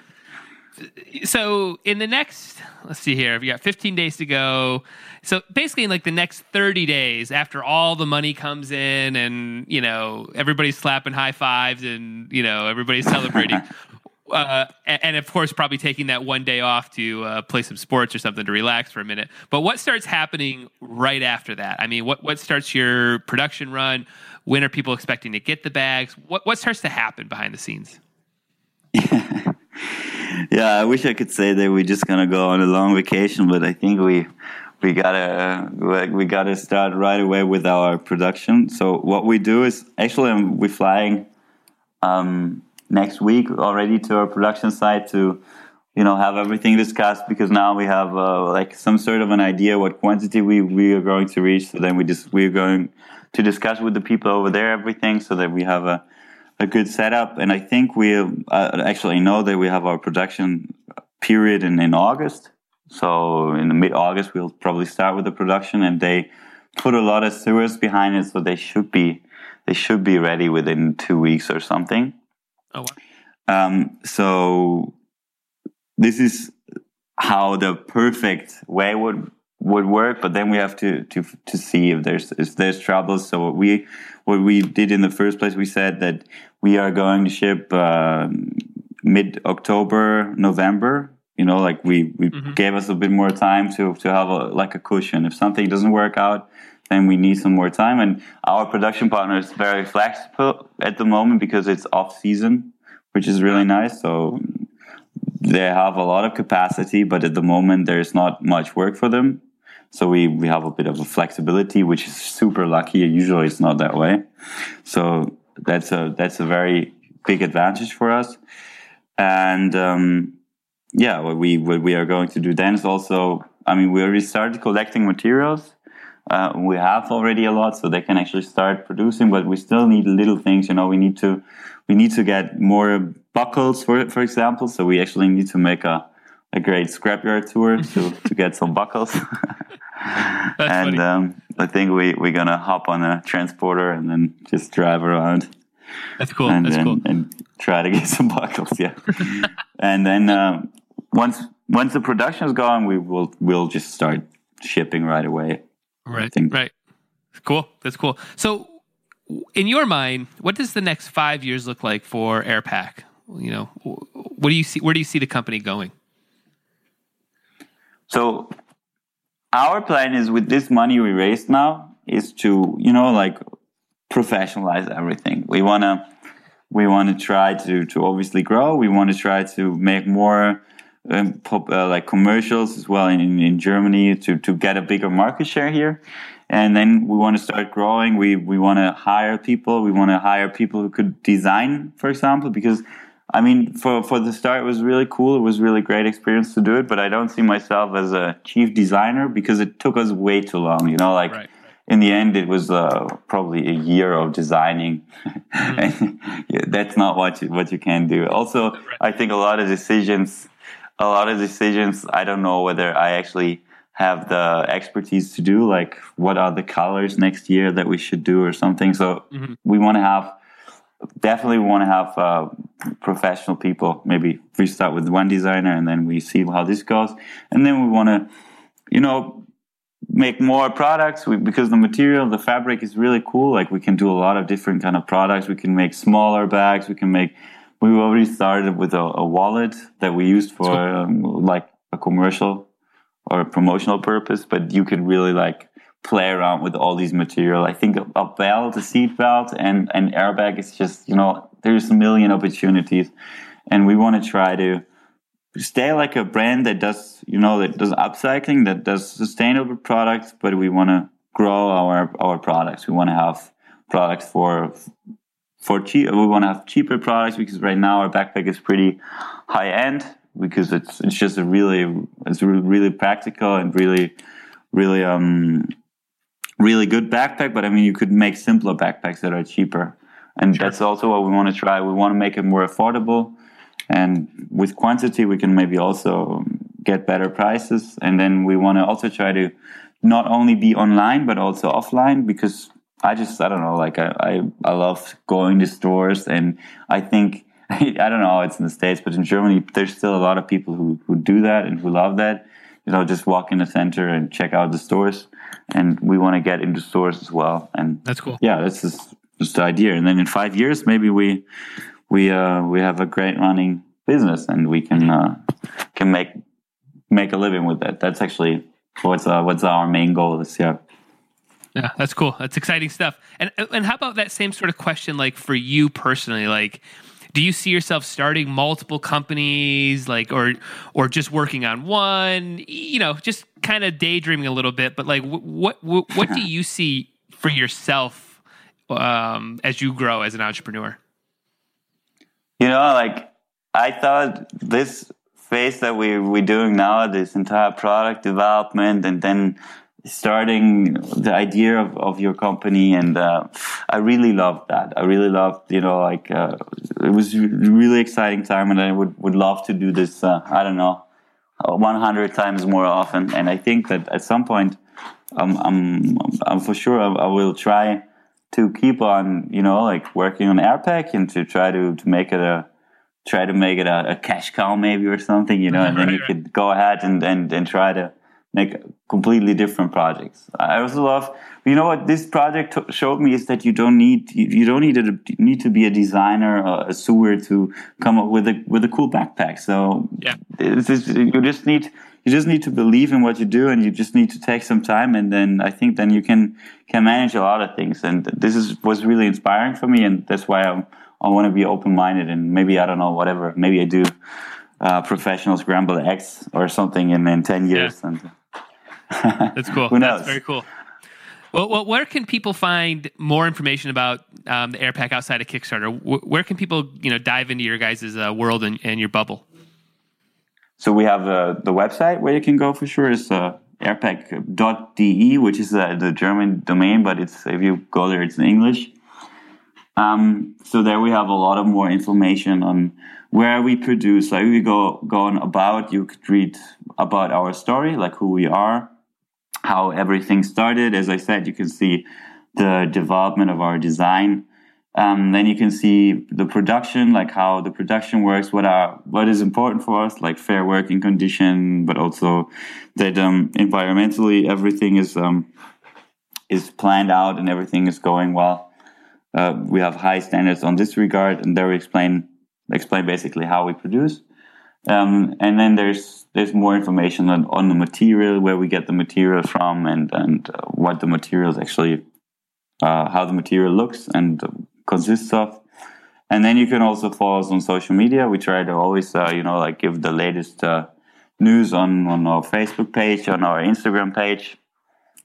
so in the next let's see here we got 15 days to go. So basically in like the next 30 days after all the money comes in and you know everybody's slapping high fives and you know everybody's celebrating uh, and, and, of course probably taking that one day off to uh, play some sports or something to relax for a minute. But what starts happening right after that? I mean what, what starts your production run? When are people expecting to get the bags? What, what starts to happen behind the scenes yeah, I wish I could say that we're just gonna go on a long vacation, but I think we we gotta we gotta start right away with our production. So what we do is actually um, we're flying um, next week already to our production site to you know have everything discussed because now we have uh, like some sort of an idea what quantity we we are going to reach. So then we just we're going to discuss with the people over there everything so that we have a a good setup. And I think we uh, actually know that we have our production period in, in August. So in mid August, we'll probably start with the production, and they put a lot of sewers behind it, so they should be they should be ready within two weeks or something. Oh. Wow. Um, so this is how the perfect way would would work, but then we have to to to see if there's if there's troubles. So we what we did in the first place, we said that we are going to ship uh, mid October, November. You know, like we we mm-hmm. gave us a bit more time to to have a like a cushion. If something doesn't work out, then we need some more time. And our production partner is very flexible at the moment because it's off season, which is really nice. So they have a lot of capacity, but at the moment there's not much work for them. So we, we have a bit of a flexibility, which is super lucky. Usually it's not that way. So that's a, that's a very big advantage for us. And, um, yeah, what we, what we are going to do then is also, I mean, we already started collecting materials. Uh, we have already a lot, so they can actually start producing, but we still need little things. You know, we need to, we need to get more buckles for for example. So we actually need to make a, a great scrapyard tour to, to get some buckles. and um, I think we we're gonna hop on a transporter and then just drive around. That's cool. And That's then, cool. And try to get some buckles, yeah. and then um, once once the production is gone, we will we'll just start shipping right away. Right. Right. Cool. That's cool. So, in your mind, what does the next five years look like for Airpaq? You know, what do you see? Where do you see the company going? So our plan is with this money we raised now is to you know like professionalize everything. We want to we want to try to to obviously grow. We want to try to make more um, pop, uh, like commercials as well in, in germany to to get a bigger market share here. And then we want to start growing. We we want to hire people. We want to hire people who could design for example because I mean, for, for the start, it was really cool. It was really great experience to do it, but I don't see myself as a chief designer because it took us way too long. You know, like right, in the end, it was uh, probably a year of designing, and yeah, that's not what you, what you can do. Also. I think a lot of decisions, a lot of decisions, I don't know whether I actually have the expertise to do. Like, what are the colors next year that we should do or something? So mm-hmm. we want to have definitely want to have uh, professional people. Maybe we start with one designer and then we see how this goes, and then we want to, you know, make more products we, because the material, the fabric is really cool. Like we can do a lot of different kind of products. We can make smaller bags. We can make. We already started with a, a wallet that we used for um, like a commercial or a promotional purpose, but you can really like play around with all these material. I think a belt, a seat belt, and an airbag is just you know there's a million opportunities, and we want to try to stay like a brand that does you know that does upcycling, that does sustainable products, but we want to grow our our products. We want to have products for for cheap. We want to have cheaper products because right now our backpack is pretty high end because it's it's just a really it's really practical and really really um really good backpack, but I mean, you could make simpler backpacks that are cheaper. And Sure. that's also what we want to try. We want to make it more affordable. And with quantity, we can maybe also get better prices. And then we want to also try to not only be online, but also offline because I just, I don't know, like I, I, I love going to stores. And I think, I don't know how it's in the States, but in Germany, there's still a lot of people who, who do that and who love that. You know, just walk in the center and check out the stores. And we want to get into stores as well. And That's cool. yeah, that's just, just the idea. And then in five years, maybe we we uh, we have a great running business, and we can uh, can make make a living with that. That's actually what's uh, what's our main goal this year. Yeah, that's cool. That's exciting stuff. And and how about that same sort of question, like for you personally, like. Do you see yourself starting multiple companies, like, or or just working on one? You know, just kind of daydreaming a little bit. But like, what what what do you see for yourself um, as you grow as an entrepreneur? You know, like I thought this phase that we we're doing now, this entire product development, and then starting the idea of, of your company and uh, i really loved that i really loved you know like uh, it was a really exciting time and i would, would love to do this uh, i don't know 100 times more often. And i think that at some point um, I'm, I'm for sure I, I will try to keep on you know like working on airpaq and to try to, to make it a try to make it a, a cash cow maybe or something you know and then you could go ahead and, and, and try to make completely different projects. I also love, you know what this project t- showed me is that you don't need you, don't need to need to be a designer or a sewer to come up with a with a cool backpack. So Yeah. just, you just need you just need to believe in what you do, and you just need to take some time, and then I think then you can can manage a lot of things. And this is was really inspiring for me, and that's why I'm, I want to be open minded, and maybe I don't know whatever. Maybe I do. Uh, professional scramble X or something in, in 10 years. And, That's cool. Who That's knows? very cool. Well, well, where can people find more information about um, the Airpaq outside of Kickstarter? Wh- Where can people, you know, dive into your guys' uh, world and, and your bubble? So we have uh, the website where you can go for sure is uh, airpaq.de, which is uh, the German domain, but it's if you go there, it's in English. Um, so there we have a lot of more information on where we produce. Like we go go on about, you could read about our story, like who we are, how everything started. As I said, you can see the development of our design. Um, then you can see the production, like how the production works, what are what is important for us, like fair working condition, but also that um, environmentally everything is um, is planned out and everything is going well. Uh, we have high standards on this regard, and there we explain explain basically how we produce. Um, and then there's there's more information on, on the material, where we get the material from, and and uh, what the materials actually, uh, how the material looks and consists of. And then you can also follow us on social media. We try to always, uh, you know, like give the latest uh, news on on our Facebook page, on our Instagram page.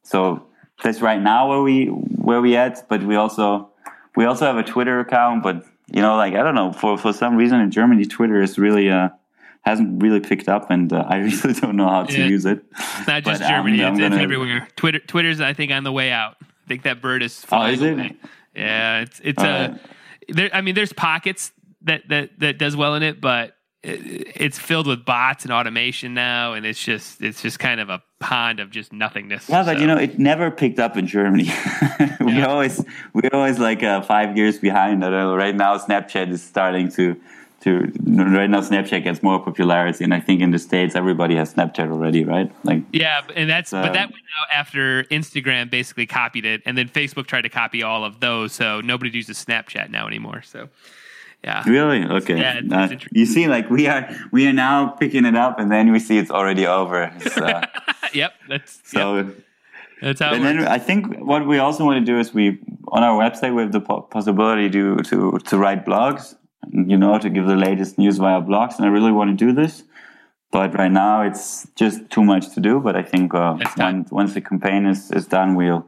So that's right now where we where we at. But we also we also have a Twitter account. But you know, like I don't know, for for some reason in Germany, Twitter is really uh hasn't really picked up, and uh, I really don't know how to Yeah. use it. It's not just But, um, Germany; I'm it's, it's gonna- everywhere. Twitter, Twitter's, I think, on the way out. I think that bird is Oh, flying is it? away. Yeah, it's it's All a. There, I mean, there's pockets that that that does well in it, but it, it's filled with bots and automation now, and it's just it's just kind of a pond of just nothingness. Yeah, but So, you know, it never picked up in Germany. we Yeah. always we're always like uh, five years behind. I know, right now, Snapchat is starting to to right now. Snapchat gets more popularity, and I think in the states everybody has Snapchat already, right? Like, Yeah, and that's but Um, that went out after Instagram basically copied it, and then Facebook tried to copy all of those, so nobody uses Snapchat now anymore. So, yeah, really? Okay. Yeah, it's- Uh, it's you see, like we are we are now picking it up, and then we see it's already over. Uh, yep, that's so. yep, that's how. It And then. I think what we also want to do is we on our website we have the possibility to to to write blogs, you know, to give the latest news via blogs, and I really want to do this. But right now it's just too much to do. But I think uh, once once the campaign is, is done, we'll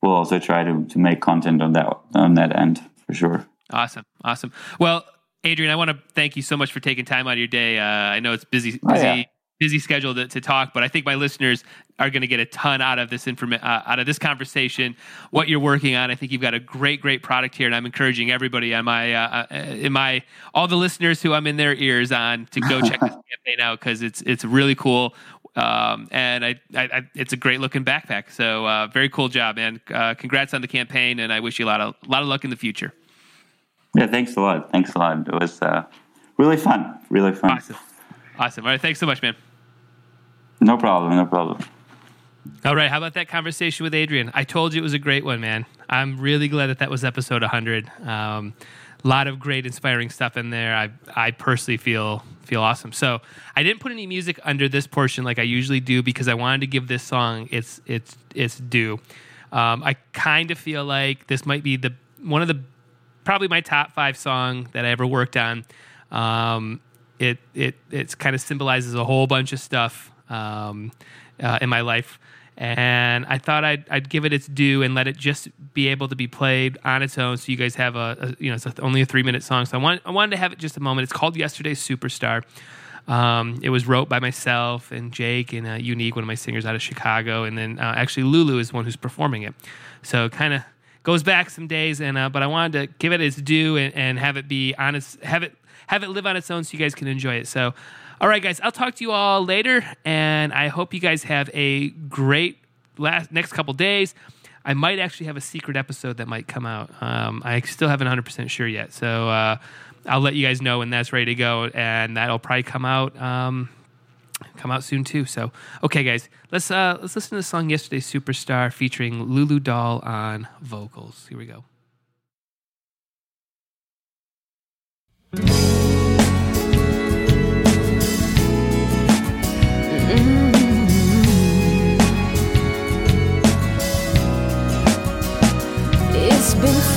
we'll also try to, to make content on that on that end for sure. Awesome, awesome. Well, Adrian, I want to thank you so much for taking time out of your day. Uh, I know it's busy, Oh, yeah. Busy schedule to, to talk, but I think my listeners are going to get a ton out of this information, uh, out of this conversation. What you're working on, I think you've got a great, great product here, and I'm encouraging everybody on my, uh, uh in my, all the listeners who I'm in their ears on to go check this campaign out because it's it's really cool. Um, and I, I, I, it's a great looking backpack. So uh, very cool job, man. Uh, congrats on the campaign, and I wish you a lot of a lot of luck in the future. Yeah, thanks a lot. Thanks a lot. It was uh, really fun. Really fun. Awesome. Awesome. All right. Thanks so much, man. No problem. No problem. All right. How about that conversation with Adrian? I told you it was a great one, man. I'm really glad that that was episode 100. Um, a lot of great, inspiring stuff in there. I I personally feel feel awesome. So I didn't put any music under this portion like I usually do because I wanted to give this song its its its due. Um, I kind of feel like this might be the one of the probably my top five song that I ever worked on. Um, it it kind of symbolizes a whole bunch of stuff um, uh, in my life, and I thought I'd, I'd give it its due and let it just be able to be played on its own. So you guys have a, a you know it's only a three minute song. So I want I wanted to have it just a moment. It's called Yesterday's Superstar. Um, it was wrote by myself and Jake and uh, Unique, one of my singers out of Chicago, and then uh, actually Lulu is one who's performing it. So kind of goes back some days, and uh, but I wanted to give it its due and, and have it be honest, have it have it live on its own, so you guys can enjoy it. So, all right, guys, I'll talk to you all later, and I hope you guys have a great last next couple days. I might actually have a secret episode that might come out. Um, I still haven't 100% sure yet. So uh, I'll let you guys know when that's ready to go, and that'll probably come out. Um, come out soon too. So, okay, guys, let's uh, let's listen to the song "Yesterday Superstar" featuring Lulu Doll on vocals. Here we go. Been